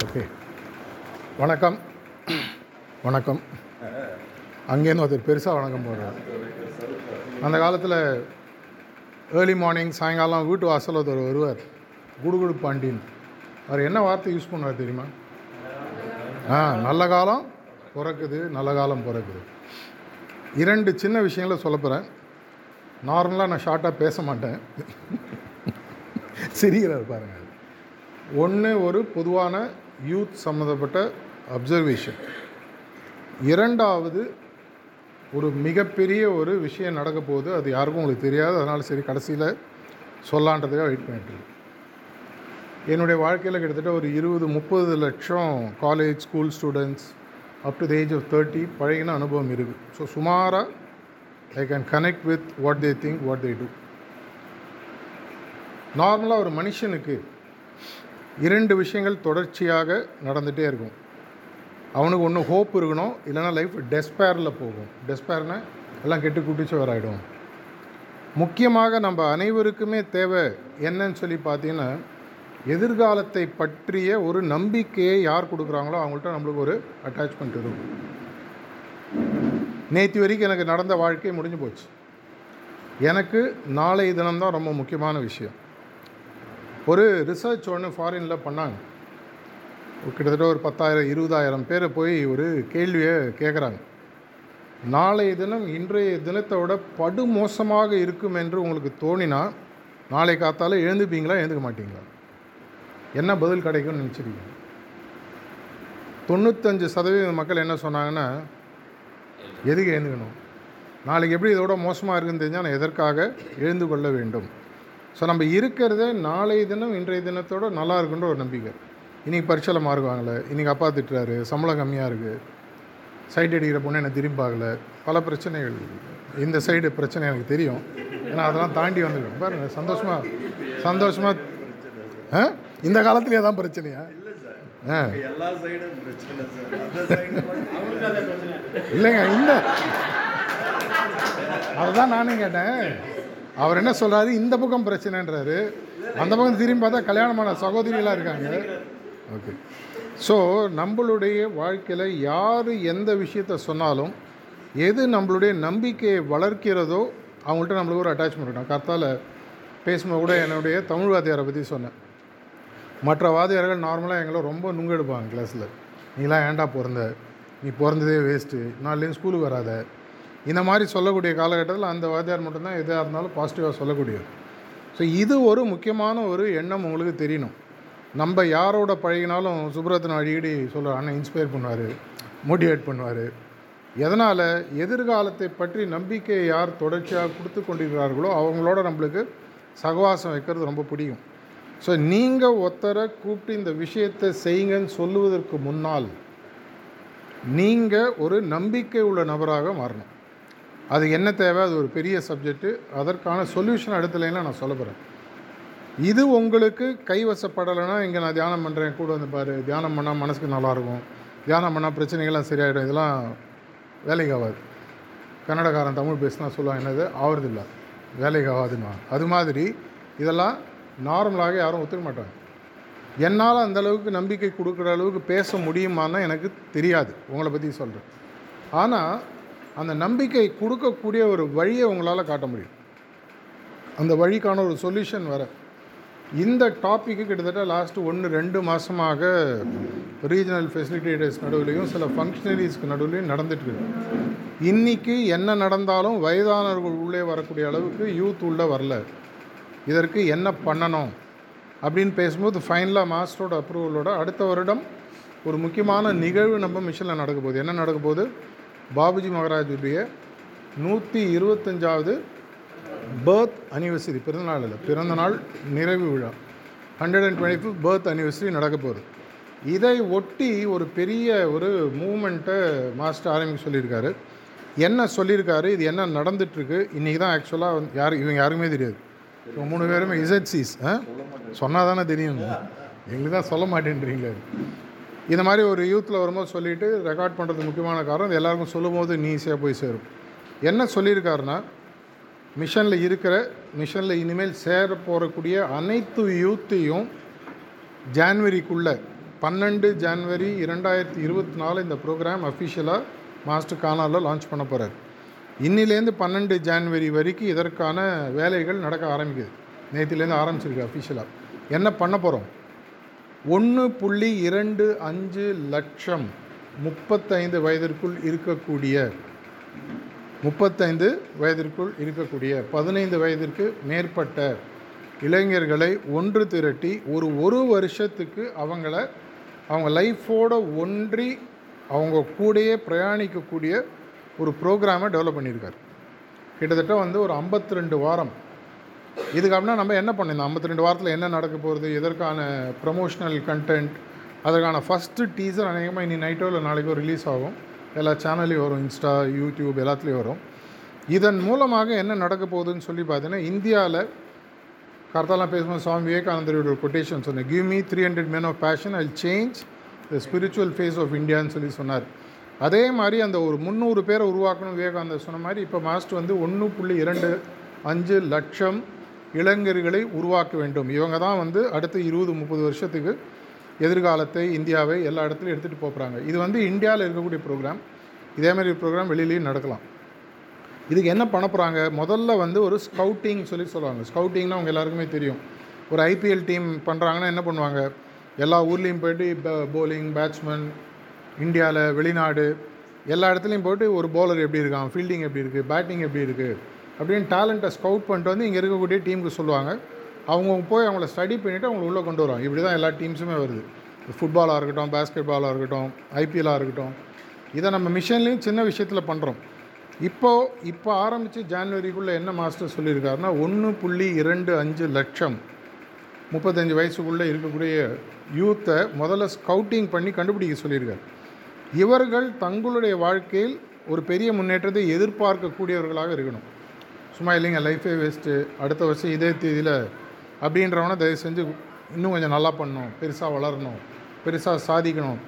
Okay. வணக்கம். வணக்கம். அங்கேருந்து ஒருத்தர் பெருசாக வணக்கம் போடுறார். அந்த காலத்தில் ஏர்லி மார்னிங் சாயங்காலம் வீட்டு வாசல் ஒருத்தர் வருவார். குடுகுடு பாண்டின்னு அவர் என்ன வார்த்தை யூஸ் பண்ணுவார் தெரியுமா? ஆ நல்ல காலம் பிறக்குது நல்ல காலம் பிறக்குது. இரண்டு சின்ன விஷயங்கள சொல்ல போகிறேன் நார்மலாக நான் ஷார்ட்டாக பேச மாட்டேன். சிரிக்கிறார் பாருங்கள் ஒன்று ஒரு பொதுவான யூத் சம்மந்தப்பட்ட அப்சர்வேஷன் இரண்டாவது ஒரு மிகப்பெரிய ஒரு விஷயம் நடக்க போகுது. அது யாருக்கும் உங்களுக்கு தெரியாது. அதனால் சரி கடைசியில் சொல்லான்றதுக்காக வெயிட் பண்ணிட்டு என்னுடைய வாழ்க்கையில் கிட்டத்தட்ட ஒரு இருபது முப்பது லட்சம் college school students up to the age of thirty பழகின அனுபவம் இருக்குது ஸோ சுமாராக I can connect with what they think what they do நார்மலாக ஒரு மனுஷனுக்கு இரண்டு விஷயங்கள் தொடர்ச்சியாக நடந்துகிட்டே இருக்கும். அவனுக்கு ஒன்று ஹோப் இருக்கணும் இல்லைன்னா லைஃப் டெஸ்பேரில் போகும். டெஸ்பேர்னா எல்லாம் கெட்டு குட்டிச்சவர் ஆகிடும் முக்கியமாக நம்ம அனைவருக்குமே தேவை என்னன்னு சொல்லி பார்த்தீங்கன்னா எதிர்காலத்தை பற்றிய ஒரு நம்பிக்கையை யார் கொடுக்குறாங்களோ அவங்கள்ட்ட நம்மளுக்கு ஒரு அட்டாச்மெண்ட் இருக்கும். நேற்று வரைக்கும் எனக்கு நடந்த வாழ்க்கை முடிஞ்சு போச்சு. எனக்கு நாளை தினம்தான் ரொம்ப முக்கியமான விஷயம். ஒரு ரிசர்ச் ஒன்று ஃபாரினில் பண்ணாங்க. கிட்டத்தட்ட ஒரு பத்தாயிரம் இருபதாயிரம் பேரை போய் ஒரு கேள்வியை கேட்குறாங்க நாளைய தினம் இன்றைய தினத்தோட படுமோசமாக இருக்கும் என்று உங்களுக்கு தோணினா நாளை காத்தால எழுந்துப்பீங்களா எழுந்துக்க மாட்டீங்களா? என்ன பதில் கிடைக்கும்னு நினச்சிருக்கீங்க? தொண்ணூத்தஞ்சு சதவீத மக்கள் என்ன சொன்னாங்கன்னா எதுக்கு எழுந்துக்கணும்? நாளைக்கு எப்படி இதோட மோசமாக இருக்குன்னு தெரிஞ்சால் நான் எதற்காக எழுந்து கொள்ள வேண்டும்? ஸோ நம்ம இருக்கிறதே நாளைய தினம் இன்றைய தினத்தோட நல்லா இருக்குன்ற ஒரு நம்பிக்கை. இன்றைக்கி பரீட்சையில் மாறுவாங்களே இன்றைக்கி அப்பா திட்டுறாரு சம்பளம் கம்மியாக இருக்குது சைடு அடிக்கிற பொண்ணு என்னை திரும்பி பார்க்கல. பல பிரச்சனைகள். இந்த சைடு பிரச்சனை எனக்கு தெரியும். ஏன்னா அதெல்லாம் தாண்டி வந்துருக்கேன். பாருங்க சந்தோஷமாக சந்தோஷமாக ஆ? இந்த காலத்துலேயே தான் பிரச்சனையா? ஆ. இல்லைங்க இந்த அதுதான் நானும் கேட்டேன். அவர் என்ன சொல்கிறாரு இந்த பக்கம் பிரச்சனைன்றாரு. அந்த பக்கம் திரும்பி பார்த்தா கல்யாணமான சகோதரிகளாக இருக்காங்க. ஓகே ஸோ நம்மளுடைய வாழ்க்கையில் யார் எந்த விஷயத்த சொன்னாலும் எது நம்மளுடைய நம்பிக்கையை வளர்க்கிறதோ அவங்கள்ட்ட நம்மளுக்கு ஒரு அட்டாச்மெண்ட் இருக்கும் கர்த்தால் பேசும்போது கூட என்னுடைய தமிழ் வாத்தியாரை பற்றி சொன்னேன். மற்ற வாதியார்கள் நார்மலாக எங்களை ரொம்ப நுங்கெடுப்பாங்க கிளாஸில் நீலாம் ஏன்டா பிறந்த? நீ பிறந்ததே வேஸ்ட்டு நாலுலேயும் ஸ்கூலுக்கு வராத. இந்த மாதிரி சொல்லக்கூடிய காலகட்டத்தில் அந்த வாத்தியார் மட்டும்தான் எதாக இருந்தாலும் பாசிட்டிவாக சொல்லக்கூடியது ஸோ இது ஒரு முக்கியமான ஒரு எண்ணம் உங்களுக்கு தெரியணும். நம்ம யாரோட பழகினாலும் சுப்ரத்தன் அடிக்கடி சொல்ல அண்ணன் இன்ஸ்பயர் பண்ணுவார் மோட்டிவேட் பண்ணுவார். எதனால்? எதிர்காலத்தை பற்றி நம்பிக்கையை யார் தொடர்ச்சியாக கொடுத்து கொண்டிருக்கிறார்களோ அவங்களோட நம்மளுக்கு சகவாசம் வைக்கிறது ரொம்ப பிடிக்கும். ஸோ நீங்கள் ஒருத்தரை கூப்பிட்டு இந்த விஷயத்தை செய்யுங்கன்னு சொல்லுவதற்கு முன்னால் நீங்கள் ஒரு நம்பிக்கை உள்ள நபராக மாறணும். அது என்ன தேவை? அது ஒரு பெரிய சப்ஜெக்ட்டு அதற்கான சொல்யூஷன் அடுத்த லைனில் நான் சொல்ல போகிறேன் இது உங்களுக்கு கைவசப்படலைன்னா இங்கே நான் தியானம் பண்ணுறேன் கூட வந்து பாரு. தியானம் பண்ணால் மனசுக்கு நல்லாயிருக்கும் தியானம் பண்ணால் பிரச்சனைகள்லாம் சரியாயிடும். இதெல்லாம் வேலைக்கு ஆகாது. கன்னடக்காரன் தமிழ் பேசினா சொல்லுவாங்க என்னது? ஆவறதில்லை வேலைக்கு ஆகாதுன்னா அது மாதிரி இதெல்லாம் நார்மலாக யாரும் ஒத்துக்க மாட்டாங்க. என்னால் அந்த அளவுக்கு நம்பிக்கை கொடுக்குற அளவுக்கு பேச முடியுமான்னு எனக்கு தெரியாது. உங்களை பற்றி சொல்கிறேன் ஆனால் அந்த நம்பிக்கை கொடுக்கக்கூடிய ஒரு வழியை உங்களால் காட்ட முடியும். அந்த வழிக்கான ஒரு சொல்யூஷன் வர இந்த டாப்பிக்கு கிட்டத்தட்ட லாஸ்ட்டு ஒன்று ரெண்டு மாதமாக ரீஜனல் ஃபெசிலிட்டேட்டர்ஸ் நடுவிலையும் சில ஃபங்க்ஷனரிஸ்க்கு நடுவுலையும் நடந்துட்டுருக்கு இன்றைக்கி என்ன நடந்தாலும் வயதானவர்கள் உள்ளே வரக்கூடிய அளவுக்கு யூத் உள்ளே வரல. இதற்கு என்ன பண்ணணும்? அப்படின்னு பேசும்போது ஃபைனலாக மாஸ்டரோட அப்ரூவலோட அடுத்த வருடம் ஒரு முக்கியமான நிகழ்வு நம்ம மிஷனில் நடக்க போகுது. என்ன நடக்க போகுது? பாபுஜி மகாராஜுடைய நூற்றி இருபத்தஞ்சாவது பர்த் அனிவர்சரி பிறந்தநாள் இல்லை பிறந்தநாள் நிறைவு விழா. Hundred and twenty fifth birth anniversary நடக்க போகுது. இதை ஒட்டி ஒரு பெரிய ஒரு மூமெண்ட்டை மாஸ்டர் ஆரம்பிக்க சொல்லியிருக்காரு. என்ன சொல்லியிருக்காரு? இது என்ன நடந்துட்டுருக்கு? இன்றைக்கி தான் ஆக்சுவலாக வந்து யார் இவங்க யாருக்குமே தெரியாது. இவங்க மூணு பேருமே இசட்சிஸ் ஆ? சொன்னால் தானே தெரியும். எங்களுக்கு தான் சொல்ல மாட்டேன்றீங்களே. இந்த மாதிரி ஒரு யூத்தில் வரும்போது சொல்லிவிட்டு ரெக்கார்ட் பண்ணுறது முக்கியமான காரணம் எல்லாருக்கும் சொல்லும்போது நீ ஈஸியாக போய் சேரும். என்ன சொல்லியிருக்காருன்னா மிஷனில் இருக்கிற மிஷனில் இனிமேல் சேர போகக்கூடிய அனைத்து யூத்தையும் ஜான்வரிக்குள்ளே பன்னெண்டு ஜான்வரி இரண்டாயிரத்தி இருபத்தி நாலு இந்த ப்ரோக்ராம் அஃபிஷியலாக மாஸ்டர் கானாலில் லான்ச் பண்ண போகிறார் இன்னிலேருந்து பன்னெண்டு ஜான்வரி வரைக்கும் இதற்கான வேலைகள் நடக்க ஆரம்பிக்குது. நேற்றுலேருந்து ஆரம்பிச்சிருக்கு அஃபிஷியலாக என்ன பண்ண போகிறோம் ஒன்று புள்ளி இரண்டு அஞ்சு லட்சம் முப்பத்தைந்து வயதிற்குள் இருக்கக்கூடிய முப்பத்தைந்து வயதிற்குள் இருக்கக்கூடிய பதினைந்து வயதிற்கு மேற்பட்ட இளைஞர்களை ஒன்று திரட்டி ஒரு ஒரு வருஷத்துக்கு அவங்கள அவங்க லைஃபோட ஒன்றி அவங்க கூடயே பிரயாணிக்கக்கூடிய ஒரு ப்ரோக்ராமை டெவலப் பண்ணியிருக்காரு. கிட்டத்தட்ட வந்து ஒரு 52 ரெண்டு வாரம் இதுக்கு அப்படின்னா நம்ம என்ன பண்ணிருந்தோம் ஐம்பத்தி ரெண்டு வாரத்தில் என்ன நடக்க போகிறது இதற்கான ப்ரமோஷனல் கண்டென்ட் அதற்கான ஃபஸ்ட்டு டீசர் அநேகமாக இனி நைட்டோ இல்லை நாளைக்கோ ரிலீஸ் ஆகும். எல்லா சேனல்லையும் வரும். இன்ஸ்டா யூடியூப் எல்லாத்துலேயும் வரும். இதன் மூலமாக என்ன நடக்க போகுதுன்னு சொல்லி பார்த்தீங்கன்னா இந்தியாவில் கர்த்தாலாம் பேசும்போது சுவாமி விவேகானந்தரோட ஒரு கொட்டேஷன் சொன்னேன் give me three hundred men of passion I change the spiritual face of இந்தியான்னு சொல்லி சொன்னார். அதே மாதிரி அந்த ஒரு முந்நூறு பேரை உருவாக்கணும் விவேகானந்தர் சொன்ன மாதிரி இப்போ மாஸ்டர் வந்து ஒன்று புள்ளி இரண்டு அஞ்சு லட்சம் இளைஞர்களை உருவாக்க வேண்டும். இவங்க தான் வந்து அடுத்த இருபது முப்பது வருஷத்துக்கு எதிர்காலத்தை இந்தியாவை எல்லா இடத்துலையும் எடுத்துகிட்டு போகிறாங்க இது வந்து இந்தியாவில் இருக்கக்கூடிய ப்ரோக்ராம் இதேமாதிரி ப்ரோக்ராம் வெளியிலையும் நடக்கலாம். இதுக்கு என்ன பண்ண போகிறாங்க முதல்ல வந்து ஒரு ஸ்கவுட்டிங் சொல்லி சொல்லுவாங்க. ஸ்கவுட்டிங்னா அவங்க எல்லாருக்குமே தெரியும். ஒரு ஐபிஎல் டீம் பண்ணுறாங்கன்னா என்ன பண்ணுவாங்க? எல்லா ஊர்லேயும் போயிட்டு போலிங் பேட்ஸ்மேன் இந்தியாவில் வெளிநாடு எல்லா இடத்துலையும் போயிட்டு ஒரு பவுலர் எப்படி இருக்கான்? ஃபீல்டிங் எப்படி இருக்குது பேட்டிங் எப்படி இருக்குது அப்படின்னு டேலண்ட்டை ஸ்கவுட் பண்ணிட்டு வந்து இங்கே இருக்கக்கூடிய டீமுக்கு சொல்லுவாங்க. அவங்க போய் அவங்கள ஸ்டடி பண்ணிவிட்டு அவங்கள உள்ளே கொண்டு வருவாங்க. இப்படி தான் எல்லா டீம்ஸுமே வருது. ஃபுட்பாலாக இருக்கட்டும் பேஸ்கெட் பாலாக இருக்கட்டும் ஐபிஎல்லாக இருக்கட்டும். இதை நம்ம மிஷன்லேயும் சின்ன விஷயத்தில் பண்ணுறோம் இப்போது இப்போ ஆரம்பித்து ஜான்வரிக்குள்ளே என்ன மாஸ்டர் சொல்லியிருக்காருன்னா ஒன்று புள்ளி இரண்டு அஞ்சு லட்சம் முப்பத்தஞ்சு வயசுக்குள்ளே இருக்கக்கூடிய யூத்தை முதல்ல ஸ்கவுட்டிங் பண்ணி கண்டுபிடிக்க சொல்லியிருக்காரு. இவர்கள் தங்களுடைய வாழ்க்கையில் ஒரு பெரிய முன்னேற்றத்தை எதிர்பார்க்கக்கூடியவர்களாக இருக்கணும். சும்மா இல்லைங்க லைஃபே வேஸ்ட்டு அடுத்த வருஷம் இதே தேதியில் அப்படின்றவன தயவு செஞ்சு இன்னும் கொஞ்சம் நல்லா பண்ணணும் பெருசாக வளரணும் பெருசாக சாதிக்கணும்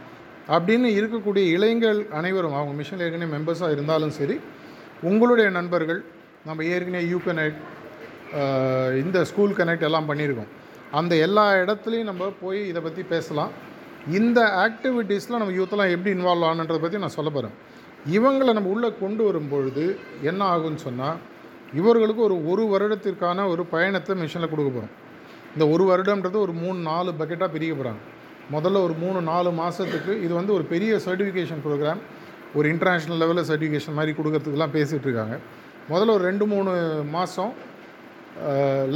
அப்படின்னு இருக்கக்கூடிய இளைஞர்கள் அனைவரும் அவங்க மிஷனில் ஏற்கனவே மெம்பர்ஸாக இருந்தாலும் சரி உங்களுடைய நண்பர்கள் நம்ம ஏற்கனவே யூ கனெக்ட் இந்த ஸ்கூல் கனெக்ட் எல்லாம் பண்ணியிருக்கோம். அந்த எல்லா இடத்துலையும் நம்ம போய் இதை பற்றி பேசலாம். இந்த ஆக்டிவிட்டீஸில் நம்ம யூத்தெல்லாம் எப்படி இன்வால்வ் ஆகணுன்றதை பற்றி நான் சொல்ல போகிறேன் இவங்களை நம்ம உள்ளே கொண்டு வரும் பொழுது என்ன ஆகும்னு சொன்னால் இவர்களுக்கு ஒரு ஒரு வருடத்திற்கான ஒரு பயணத்தை மிஷனில் கொடுக்க போகிறோம். இந்த ஒரு வருடம்ன்றது ஒரு மூணு நாலு பக்கெட்டாக பிரிக்க போகிறாங்க. முதல்ல ஒரு மூணு நாலு மாதத்துக்கு இது வந்து ஒரு பெரிய சர்டிஃபிகேஷன் ப்ரோக்ராம் ஒரு இன்டர்நேஷ்னல் லெவலில் சர்டிஃபிகேஷன் மாதிரி கொடுக்கறதுக்குலாம் பேசிகிட்டு இருக்காங்க. முதல்ல ஒரு ரெண்டு மூணு மாதம்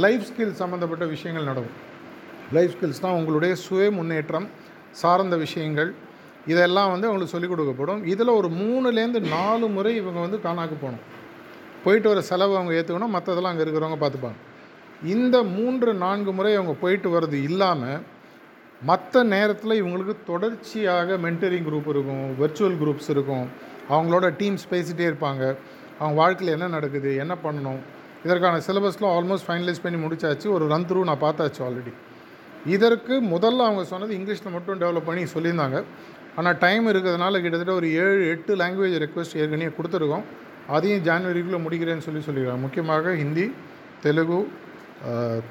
லைஃப் ஸ்கில் சம்மந்தப்பட்ட விஷயங்கள் நடக்கும். லைஃப் ஸ்கில்ஸ் தான் உங்களுடைய சுய முன்னேற்றம் சார்ந்த விஷயங்கள் இதெல்லாம் வந்து அவங்களுக்கு சொல்லிக் கொடுக்கப்படும். இதில் ஒரு மூணுலேருந்து நாலு முறை இவங்க வந்து காணாக்கு போகணும். போயிட்டு வர செலவு அவங்க ஏற்றுக்கணும் மற்றதெல்லாம் அங்கே இருக்கிறவங்க பார்த்துப்பாங்க இந்த மூன்று நான்கு முறை அவங்க போயிட்டு வர்றது இல்லாமல் மற்ற நேரத்தில் இவங்களுக்கு தொடர்ச்சியாக மென்டரிங் குரூப் இருக்கும் வெர்ச்சுவல் குரூப்ஸ் இருக்கும். அவங்களோட டீம்ஸ் பேசிகிட்டே இருப்பாங்க. அவங்க வாழ்க்கையில் என்ன நடக்குது என்ன பண்ணணும் இதற்கான சிலபஸ்லாம் ஆல்மோஸ்ட் ஃபைனலைஸ் பண்ணி முடிச்சாச்சு. ஒரு ரன் த்ரூ நான் பார்த்தாச்சு ஆல்ரெடி இதற்கு முதல்ல அவங்க சொன்னது இங்கிலீஷில் மட்டும் டெவலப் பண்ணி சொல்லியிருந்தாங்க. ஆனால் டைம் இருக்கிறதுனால கிட்டத்தட்ட ஒரு ஏழு எட்டு லாங்குவேஜ் ரெக்வஸ்ட் ஏற்கனவே கொடுத்துருக்கோம். அதையும் ஜான்வரிக்குள்ளே முடிக்கிறேன்னு சொல்லி சொல்லியிருக்காங்க. முக்கியமாக ஹிந்தி தெலுங்கு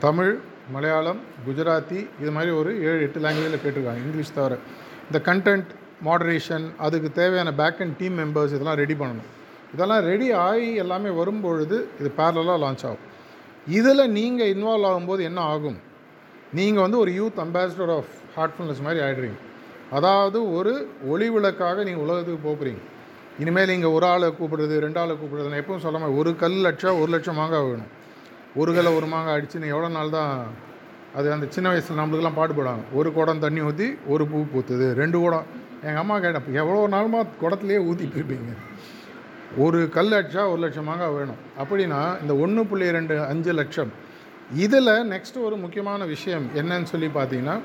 தமிழ் மலையாளம் குஜராத்தி இது மாதிரி ஒரு ஏழு எட்டு லாங்குவேஜில் கேட்டிருக்காங்க இங்கிலீஷ் தவிர. இந்த கண்டென்ட் மாடரேஷன் அதுக்கு தேவையான பேக் அண்ட் டீம் மெம்பர்ஸ் இதெல்லாம் ரெடி பண்ணணும். இதெல்லாம் ரெடி ஆகி எல்லாமே வரும்பொழுது இது பேரலாக லான்ச் ஆகும். இதில் நீங்கள் இன்வால்வ் ஆகும்போது என்ன ஆகும்? நீங்கள் வந்து ஒரு யூத் அம்பாசிடர் ஆஃப் ஹார்ட்ஃபுல்னஸ் மாதிரி ஆகிடுறீங்க அதாவது ஒரு ஒளி விளக்காக நீங்கள் உலகத்துக்கு போகிறீங்க இனிமேல் இங்கே ஒரு ஆளை கூப்பிடுறது ரெண்டு ஆளை கூப்பிடுறது நான் எப்பவும் சொல்லாமல் ஒரு கல் லட்சம் ஒரு லட்சம் மாங்காய் வேணும். ஒரு கல்லை ஒரு மாங்காய் அடிச்சுன்னு எவ்வளோ நாள் தான் அது அந்த சின்ன வயசில் நம்மளுக்கெல்லாம் பாடுபடுவாங்க. ஒரு குடம் தண்ணி ஊற்றி ஒரு பூ பூத்துது ரெண்டு குடம். எங்கள் அம்மா கேட்டேன் எவ்வளோ நாளுமா குடத்துலேயே ஊற்றிட்டு இருப்பீங்க? ஒரு கல் லட்சம் ஒரு லட்சம் மாங்காய் வேணும். அப்படின்னா இந்த ஒன்று புள்ளி ரெண்டு அஞ்சு லட்சம். இதில் நெக்ஸ்ட் ஒரு முக்கியமான விஷயம் என்னன்னு சொல்லி பார்த்தீங்கன்னா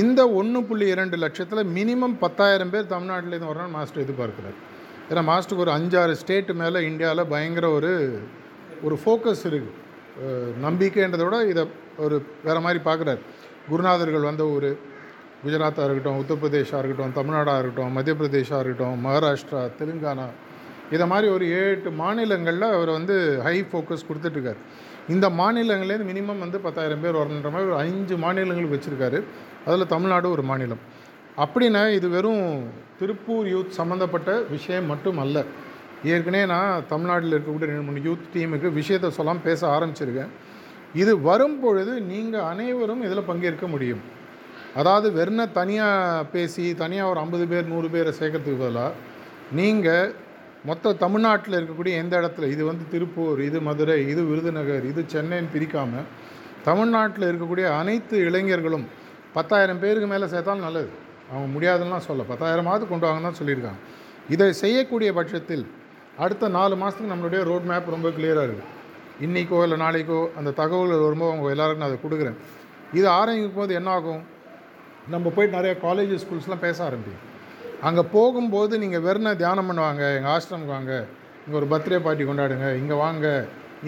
இந்த ஒன்று புள்ளி இரண்டு லட்சத்தில் மினிமம் பத்தாயிரம் பேர் தமிழ்நாட்டிலேருந்து வரணும்னு மாஸ்டர் எதிர்பார்க்குறாரு. ஏன்னா மாஸ்டருக்கு ஒரு அஞ்சாறு ஸ்டேட்டு மேலே இந்தியாவில் பயங்கர ஒரு ஒரு ஃபோக்கஸ் இருக்குது நம்பிக்கைன்றதை விட இதை ஒரு வேறு மாதிரி பார்க்குறாரு குருநாதர்கள் வந்த ஊர் குஜராத்தாக இருக்கட்டும் உத்தரப்பிரதேஷாக இருக்கட்டும் தமிழ்நாடாக இருக்கட்டும் மத்திய பிரதேஷாக இருக்கட்டும் மகாராஷ்டிரா தெலுங்கானா இதை மாதிரி ஒரு ஏழு எட்டு மாநிலங்களில் அவர் வந்து ஹை ஃபோக்கஸ் கொடுத்துட்ருக்காரு இந்த மாநிலங்கள்லேருந்து மினிமம் வந்து பத்தாயிரம் பேர் வரணுன்ற மாதிரி ஒரு அஞ்சு மாநிலங்களுக்கு வச்சுருக்காரு. அதில் தமிழ்நாடு ஒரு மாநிலம். அப்படின்னா இது வெறும் திருப்பூர் யூத் சம்மந்தப்பட்ட விஷயம் மட்டும் அல்ல ஏற்கனவே நான் தமிழ்நாட்டில் இருக்கக்கூடிய ரெண்டு மூணு யூத் டீமுக்கு விஷயத்தை சொல்லாமல் பேச ஆரம்பிச்சிருக்கேன். இது வரும் பொழுது நீங்கள் அனைவரும் இதில் பங்கேற்க முடியும். அதாவது வெறுன தனியாக பேசி தனியாக ஒரு ஐம்பது பேர் நூறு பேரை சேர்க்கறதுக்கு பதிலாக நீங்கள் மொத்த தமிழ்நாட்டில் இருக்கக்கூடிய எந்த இடத்துல இது வந்து திருப்பூர் இது மதுரை இது விருதுநகர் இது சென்னைன்னு பிரிக்காமல் தமிழ்நாட்டில் இருக்கக்கூடிய அனைத்து இளைஞர்களும் பத்தாயிரம் பேருக்கு மேலே சேர்த்தாலும் நல்லது. அவங்க முடியாதுலாம் சொல்ல பத்தாயிரமாவது கொண்டு வாங்கன்னு தான் சொல்லியிருக்காங்க. இதை செய்யக்கூடிய பட்சத்தில் அடுத்த நாலு மாதத்துக்கு நம்மளுடைய ரோட் மேப் ரொம்ப கிளியராக இருக்குது இன்றைக்கோ இல்லை நாளைக்கோ அந்த தகவல்கள் வரும்போது அவங்க எல்லாருக்கும் நான் அதை கொடுக்குறேன். இது ஆரம்பிக்கும் போது என்ன ஆகும்? நம்ம போயிட்டு நிறைய காலேஜ் ஸ்கூல்ஸ்லாம் பேச ஆரம்பிக்கும். அங்கே போகும்போது நீங்கள் வெறும் தியானம் பண்ணுவாங்க எங்கள் ஆசிரமுக்கு வாங்க இங்கே ஒரு பர்த்டே பார்ட்டி கொண்டாடுங்க இங்கே வாங்க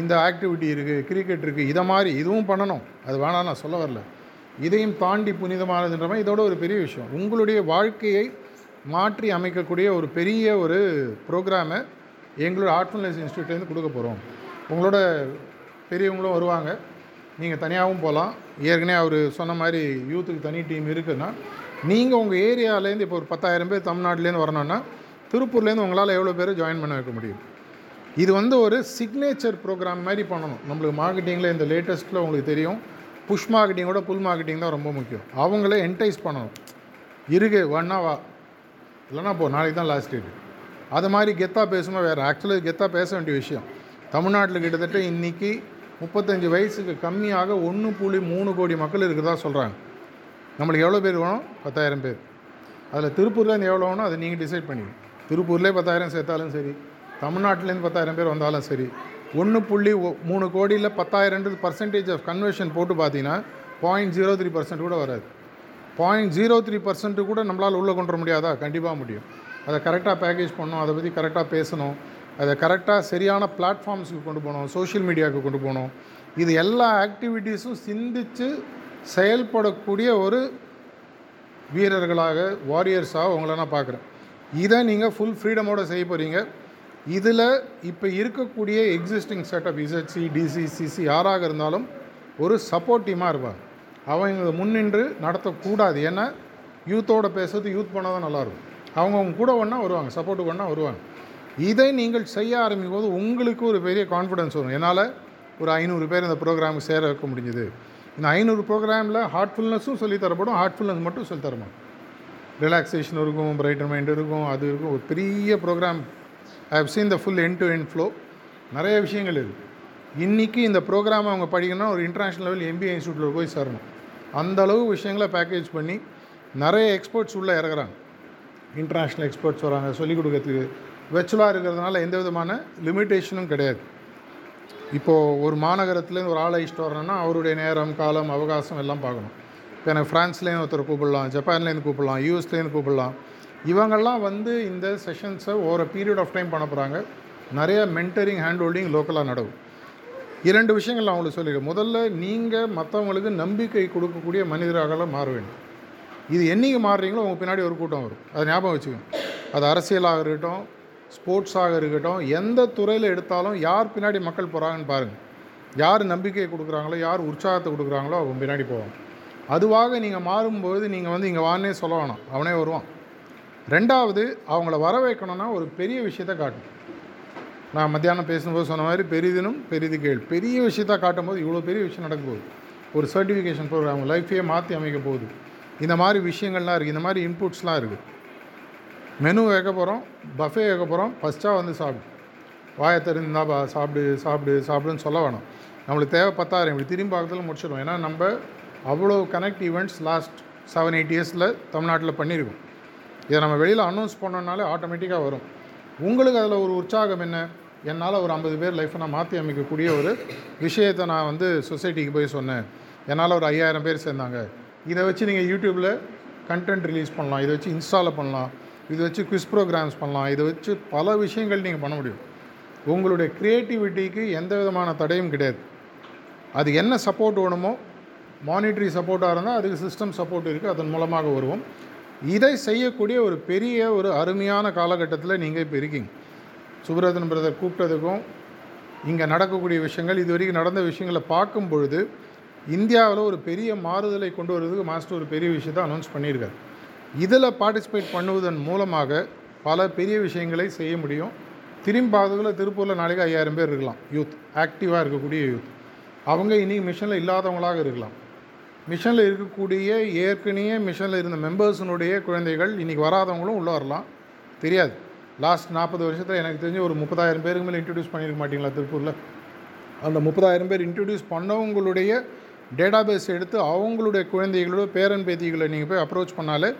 இந்த ஆக்டிவிட்டி இருக்குது கிரிக்கெட் இருக்குது இதை மாதிரி இதுவும் பண்ணணும். அது வேணாம் நான் சொல்ல வரல. இதையும் தாண்டி புனிதமானதுன்ற மாதிரி இதோட ஒரு பெரிய விஷயம். உங்களுடைய வாழ்க்கையை மாற்றி அமைக்கக்கூடிய ஒரு பெரிய ஒரு ப்ரோக்ராமை எங்களோட ஆர்ட்ஃபுல்னஸ் இன்ஸ்டியூட்லேருந்து கொடுக்க போகிறோம் உங்களோட பெரியவங்களும் வருவாங்க. நீங்கள் தனியாகவும் போகலாம் ஏற்கனவே அவர் சொன்ன மாதிரி யூத்துக்கு தனி டீம் இருக்குன்னா நீங்கள் உங்கள் ஏரியாவிலேருந்து இப்போ ஒரு பத்தாயிரம் பேர் தமிழ்நாட்டிலேருந்து வரணும்னா திருப்பூர்லேருந்து உங்களால் எவ்வளோ பேர் ஜாயின் பண்ண வைக்க முடியும்? இது வந்து ஒரு சிக்னேச்சர் ப்ரோக்ராம் மாதிரி பண்ணணும். நம்மளுக்கு மார்க்கெட்டிங்கில் இந்த லேட்டஸ்ட்டில் உங்களுக்கு தெரியும். புஷ் மார்க்கெட்டிங்கோட புல் மார்க்கெட்டிங் தான் ரொம்ப முக்கியம். அவங்கள என்டைஸ் பண்ணணும். இருக்கு வேணா வா இல்லைனா போ நாளைக்கு தான் லாஸ்ட் டேட் அது மாதிரி கெத்தாக பேசும்போது வேறு. ஆக்சுவலாக கெத்தாக பேச வேண்டிய விஷயம். தமிழ்நாட்டில் கிட்டத்தட்ட இன்றைக்கி முப்பத்தஞ்சு வயசுக்கு கம்மியாக ஒன்று புள்ளி மூணு கோடி மக்கள் இருக்கிறதா சொல்கிறாங்க நம்மளுக்கு எவ்வளோ பேர் வேணும்? பத்தாயிரம் பேர். அதில் திருப்பூர்லேருந்து எவ்வளோ வேணும் அதை நீங்கள் டிசைட் பண்ணி திருப்பூர்லேயே பத்தாயிரம் சேர்த்தாலும் சரி. தமிழ்நாட்டிலேருந்து பத்தாயிரம் பேர் வந்தாலும் சரி. ஒன்று புள்ளி ஒ- மூணு கோடியில் பத்தாயிரன்றது பர்சன்டேஜ் ஆஃப் கன்வர்ஷன் போட்டு பார்த்தீங்கன்னா பாயிண்ட் ஜீரோ த்ரீ பர்சன்ட் கூட வராது. பாயிண்ட் ஜீரோ த்ரீ பர்சன்ட்டு கூட நம்மளால் உள்ளே கொண்டு வர முடியாதா? கண்டிப்பாக முடியும். அதை கரெக்டாக பேக்கேஜ் பண்ணணும் அதை பற்றி கரெக்டாக பேசணும். அதை கரெக்டாக சரியான பிளாட்ஃபார்ம்ஸுக்கு கொண்டு போகணும் சோஷியல் மீடியாவுக்கு கொண்டு போகணும். இது எல்லா ஆக்டிவிட்டீஸும் சிந்தித்து செயல்படக்கூடிய ஒரு வீரர்களாக வாரியர்ஸாக உங்களை நான் பார்க்குறேன். இதை நீங்கள் ஃபுல் ஃப்ரீடமோடு செய்ய போகிறீங்க இதில் இப்போ இருக்கக்கூடிய எக்ஸிஸ்டிங் செட்டப் இசட்சி டிசிசிசி யாராக இருந்தாலும் ஒரு சப்போர்ட் டீமாக இருப்பாங்க. அவங்க முன்னின்று நடத்தக்கூடாது. ஏன்னா யூத்தோட பேசுறது யூத் பண்ணால் தான் நல்லாயிருக்கும். அவங்க அவங்க கூட ஒன்றா வருவாங்க சப்போர்ட்டு ஒன்றா வருவாங்க. இதை நீங்கள் செய்ய ஆரம்பிக்கும் போது உங்களுக்கு ஒரு பெரிய கான்ஃபிடன்ஸ் வரும். என்னால் ஒரு ஐநூறு பேர் இந்த ப்ரோக்ராமுக்கு சேர வைக்க முடிஞ்சுது. இந்த ஐநூறு ப்ரோக்ராமில் ஹார்ட்ஃபுல்னஸும் சொல்லி தரப்படும் ஹார்ட்ஃபுல்னஸ் மட்டும் சொல்லி ரிலாக்ஸேஷன் இருக்கும் பிரைட்டர் மைண்ட் இருக்கும் அது இருக்கும். ஒரு பெரிய program I have seen the full end to end flow நிறைய விஷயங்கள் இருக்குது இன்றைக்கி இந்த ப்ரோக்ராம் அவங்க படிக்கணும்னா ஒரு இன்டர்நேஷ்னல் லெவல் எம்பிஏ இன்ஸ்டியூட்டில் போய் சேரணும். அந்த அளவு விஷயங்களை பேக்கேஜ் பண்ணி நிறைய எக்ஸ்பர்ட்ஸ் உள்ளே இறங்குறாங்க. இன்டர்நேஷ்னல் எக்ஸ்பர்ட்ஸ் வராங்க சொல்லிக் கொடுக்கறதுக்கு. வெச்சுலாக இருக்கிறதுனால எந்த விதமான லிமிட்டேஷனும் கிடையாது. இப்போது ஒரு மாநகரத்துலேருந்து ஒரு ஆளை இஷ்டம் வரணும்னா அவருடைய நேரம் காலம் அவகாசம் எல்லாம் பார்க்கணும். இப்போ எனக்கு ஃப்ரான்ஸ்லேருந்து ஒருத்தர் கூப்பிடலாம் ஜப்பான்லேருந்து கூப்பிடலாம் யூஎஸ்லேருந்து கூப்பிடலாம். இவங்கெல்லாம் வந்து இந்த செஷன்ஸை ஓவர பீரியட் ஆஃப் டைம் பண்ண போகிறாங்க நிறைய மென்டரிங் ஹேண்ட் ஹோல்டிங் லோக்கலாக நடக்கும். இரண்டு விஷயங்கள் நான் அவங்களுக்கு சொல்லிடுறேன். முதல்ல நீங்கள் மற்றவங்களுக்கு நம்பிக்கை கொடுக்கக்கூடிய மனிதராக மாற வேண்டும். இது என்னைக்கு மாறுறீங்களோ உங்கள் பின்னாடி ஒரு கூட்டம் வரும். அதை ஞாபகம் வச்சுக்கோங்க. அது அரசியலாக இருக்கட்டும் ஸ்போர்ட்ஸாக இருக்கட்டும் எந்த துறையில் எடுத்தாலும் யார் பின்னாடி மக்கள் போகிறாங்கன்னு பாருங்கள் யார் நம்பிக்கையை கொடுக்குறாங்களோ யார் உற்சாகத்தை கொடுக்குறாங்களோ அவங்க பின்னாடி போவாங்க. அதுவாக நீங்கள் மாறும்போது நீங்கள் வந்து இங்கே வானே சொல்ல வேணாம். அவனே வருவான். ரெண்டாவது அவங்கள வர வைக்கணும்னா ஒரு பெரிய விஷயத்தை காட்டணும் நான் மத்தியானம் பேசும்போது சொன்ன மாதிரி பெரிதினும் பெரிது கேள். பெரிய விஷயத்த காட்டும்போது இவ்வளோ பெரிய விஷயம் நடக்க போகுது. ஒரு சர்டிஃபிகேஷன் ப்ரோக்ராம் லைஃப்பையே மாற்றி அமைக்க போகுது. இந்த மாதிரி விஷயங்கள்லாம் இருக்குது இந்த மாதிரி இன்புட்ஸ்லாம் இருக்குது மெனு வைக்க போகிறோம் பஃபே வைக்க போகிறோம் ஃபஸ்ட்டாக வந்து சாப்பிடு. வாயை பா சாப்பிடு சாப்பிடு சாப்பிடுன்னு சொல்ல வேணாம். நம்மளுக்கு தேவை பத்தாயிரம். இப்படி திரும்பி பார்க்கறதுல முடிச்சிடும் ஏன்னா நம்ம அவ்வளோ connect events last seven eight இயர்ஸில் தமிழ்நாட்டில் பண்ணியிருக்கோம். இதை நம்ம வெளியில் அனௌன்ஸ் பண்ணோன்னாலே ஆட்டோமேட்டிக்காக வரும். உங்களுக்கு அதில் ஒரு உற்சாகம் என்ன? என்னால் ஒரு ஐம்பது பேர் லைஃப்பை நான் மாற்றி அமைக்கக்கூடிய ஒரு விஷயத்தை நான் வந்து சொசைட்டிக்கு போய் சொன்னேன். என்னால் ஒரு ஐயாயிரம் பேர் சேர்ந்தாங்க. இதை வச்சு நீங்கள் யூடியூப்பில் கண்டென்ட் ரிலீஸ் பண்ணலாம். இதை வச்சு இன்ஸ்டாலில் பண்ணலாம். இதை வச்சு குவிஸ் ப்ரோக்ராம்ஸ் பண்ணலாம். இதை வச்சு பல விஷயங்கள் நீங்கள் பண்ண முடியும். உங்களுடைய க்ரியேட்டிவிட்டிக்கு எந்த விதமான தடையும் கிடையாது. அது என்ன சப்போர்ட் வேணுமோ மானிட்டரி சப்போர்ட்டாக இருந்தால் அதுக்கு சிஸ்டம் சப்போர்ட் இருக்குது அதன் மூலமாக வருவோம். இதை செய்யக்கூடிய ஒரு பெரிய ஒரு அருமையான காலகட்டத்தில் நீங்கள் இப்போ இருக்கீங்க. சுப்ரதன் பிரதர் கூப்பிட்டதுக்கும் இங்கே நடக்கக்கூடிய விஷயங்கள் இது வரைக்கும் நடந்த விஷயங்களை பார்க்கும் பொழுது இந்தியாவில் ஒரு பெரிய மாறுதலை கொண்டு வருவதுக்கு மாஸ்டர் ஒரு பெரிய விஷயத்தை அனௌன்ஸ் பண்ணியிருக்காரு. இதில் பார்ட்டிசிபேட் பண்ணுவதன் மூலமாக பல பெரிய விஷயங்களை செய்ய முடியும். திரும்பி பார்த்ததுல திருப்பூரில் நாளைக்கு ஐயாயிரம் பேர் இருக்கலாம் யூத் ஆக்டிவாக இருக்கக்கூடிய யூத் அவங்க இன்றைக்கி மிஷனில் இல்லாதவங்களாக இருக்கலாம். மிஷனில் இருக்கக்கூடிய ஏற்கனவே மிஷனில் இருந்த மெம்பர்ஸினுடைய குழந்தைகள் இன்றைக்கி வராதவங்களும் உள்ளே வரலாம். தெரியாது. லாஸ்ட் நாற்பது வருஷத்தில் எனக்கு தெரிஞ்சு ஒரு முப்பதாயிரம் பேருக்கு மேலே இன்ட்ரடியூஸ் பண்ணியிருக்க மாட்டீங்களா திருப்பூரில்? அந்த முப்பதாயிரம் பேர் இன்ட்ரடியூஸ் பண்ணவங்களுடைய டேட்டாபேஸ் எடுத்து அவங்களுடைய குழந்தைகளோட பேரன் பேத்திகளை நீங்கள் போய் அப்ரோச் பண்ணாலே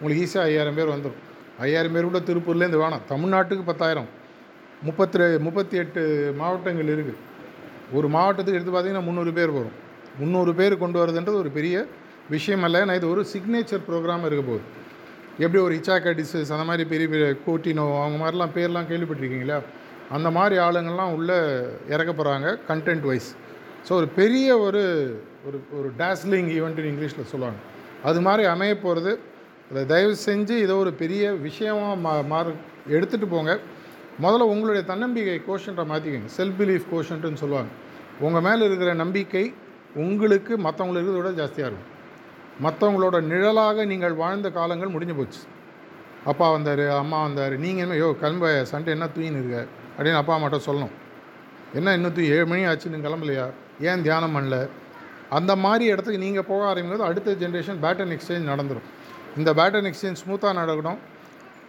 உங்களுக்கு ஈஸியாக ஐயாயிரம் பேர் வந்துடும் ஐயாயிரம் பேர் கூட திருப்பூர்லேருந்து வேணாம். தமிழ்நாட்டுக்கு பத்தாயிரம். முப்பத்தி ரெ முப்பத்தி எட்டு மாவட்டங்கள் இருக்குது ஒரு மாவட்டத்துக்கு எடுத்து பார்த்தீங்கன்னா முந்நூறு பேர் வரும். முந்நூறு பேர் கொண்டு வரதுன்றது ஒரு பெரிய விஷயம் அல்ல நான் இது ஒரு சிக்னேச்சர் ப்ரோக்ராம் இருக்க போகுது. எப்படி ஒரு இச்சாக்கா டிசஸ் அந்த மாதிரி பெரிய பெரிய கோட்டினோ அவங்க மாதிரிலாம் பேர்லாம் கேள்விப்பட்டிருக்கீங்களா? அந்த மாதிரி ஆளுங்கள்லாம் உள்ளே இறக்க போகிறாங்க கண்டென்ட் வைஸ் ஸோ ஒரு பெரிய ஒரு ஒரு ஒரு டேஸ்லிங் ஈவெண்ட்னு இங்கிலீஷில் சொல்லுவாங்க. அது மாதிரி அமைய போகிறது அதை தயவு செஞ்சு இதை ஒரு பெரிய விஷயமாக மா மாறு எடுத்துகிட்டு போங்க. முதல்ல உங்களுடைய தன்னம்பிக்கை கோஷன்ட்டை மாற்றிக்கோங்க செல்ஃப் பிலீஃப் கோஷன்ட்டுன்னு சொல்லுவாங்க. உங்கள் மேலே இருக்கிற நம்பிக்கை உங்களுக்கு மற்றவங்களுக்கு இருக்கிறத விட ஜாஸ்தியாக இருக்கும். மற்றவங்களோட நிழலாக நீங்கள் வாழ்ந்த காலங்கள் முடிஞ்சு போச்சு. அப்பா வந்தார் அம்மா வந்தார் நீங்கள் என்ன யோ கிளம்ப சண்டே என்ன தூயின்னு இருக்க? அப்படின்னு அப்பா அம்மாட்ட சொல்லணும். என்ன இன்னும் தூய் ஏழு மணி ஆச்சு நீங்கள் கிளம்பலையா? ஏன் தியானம் பண்ணல? அந்த மாதிரி இடத்துக்கு நீங்கள் போக ஆரம்பிக்கும்போது அடுத்த ஜென்ரேஷன் பேட்டன் எக்ஸ்சேஞ்ச் நடந்துடும் இந்த பேட்டன் எக்ஸ்சேஞ்ச் ஸ்மூத்தாக நடக்கணும்.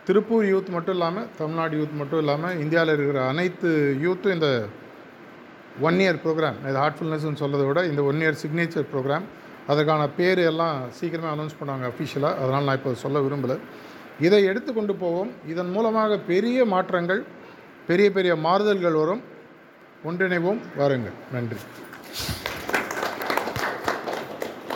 திருப்பூர் யூத் மட்டும் இல்லாமல் தமிழ்நாடு யூத் மட்டும் இல்லாமல் இந்தியாவில் இருக்கிற அனைத்து யூத்தும் இந்த ஒன் இயர் ப்ரோக்ராம் இது ஹார்ட்ஃபுல்னஸ்ன்னு சொல்கிறத விட இந்த ஒன் இயர் சிக்னேச்சர் ப்ரோக்ராம் அதற்கான பேர் எல்லாம் சீக்கிரமே அனௌன்ஸ் பண்ணுவாங்க அஃபிஷியலாக அதனால் நான் இப்போ சொல்ல விரும்பலை. இதை எடுத்து கொண்டு போவோம். இதன் மூலமாக பெரிய மாற்றங்கள் பெரிய பெரிய மாறுதல்கள் வரும். ஒன்றிணைவோம். வாருங்கள். நன்றி.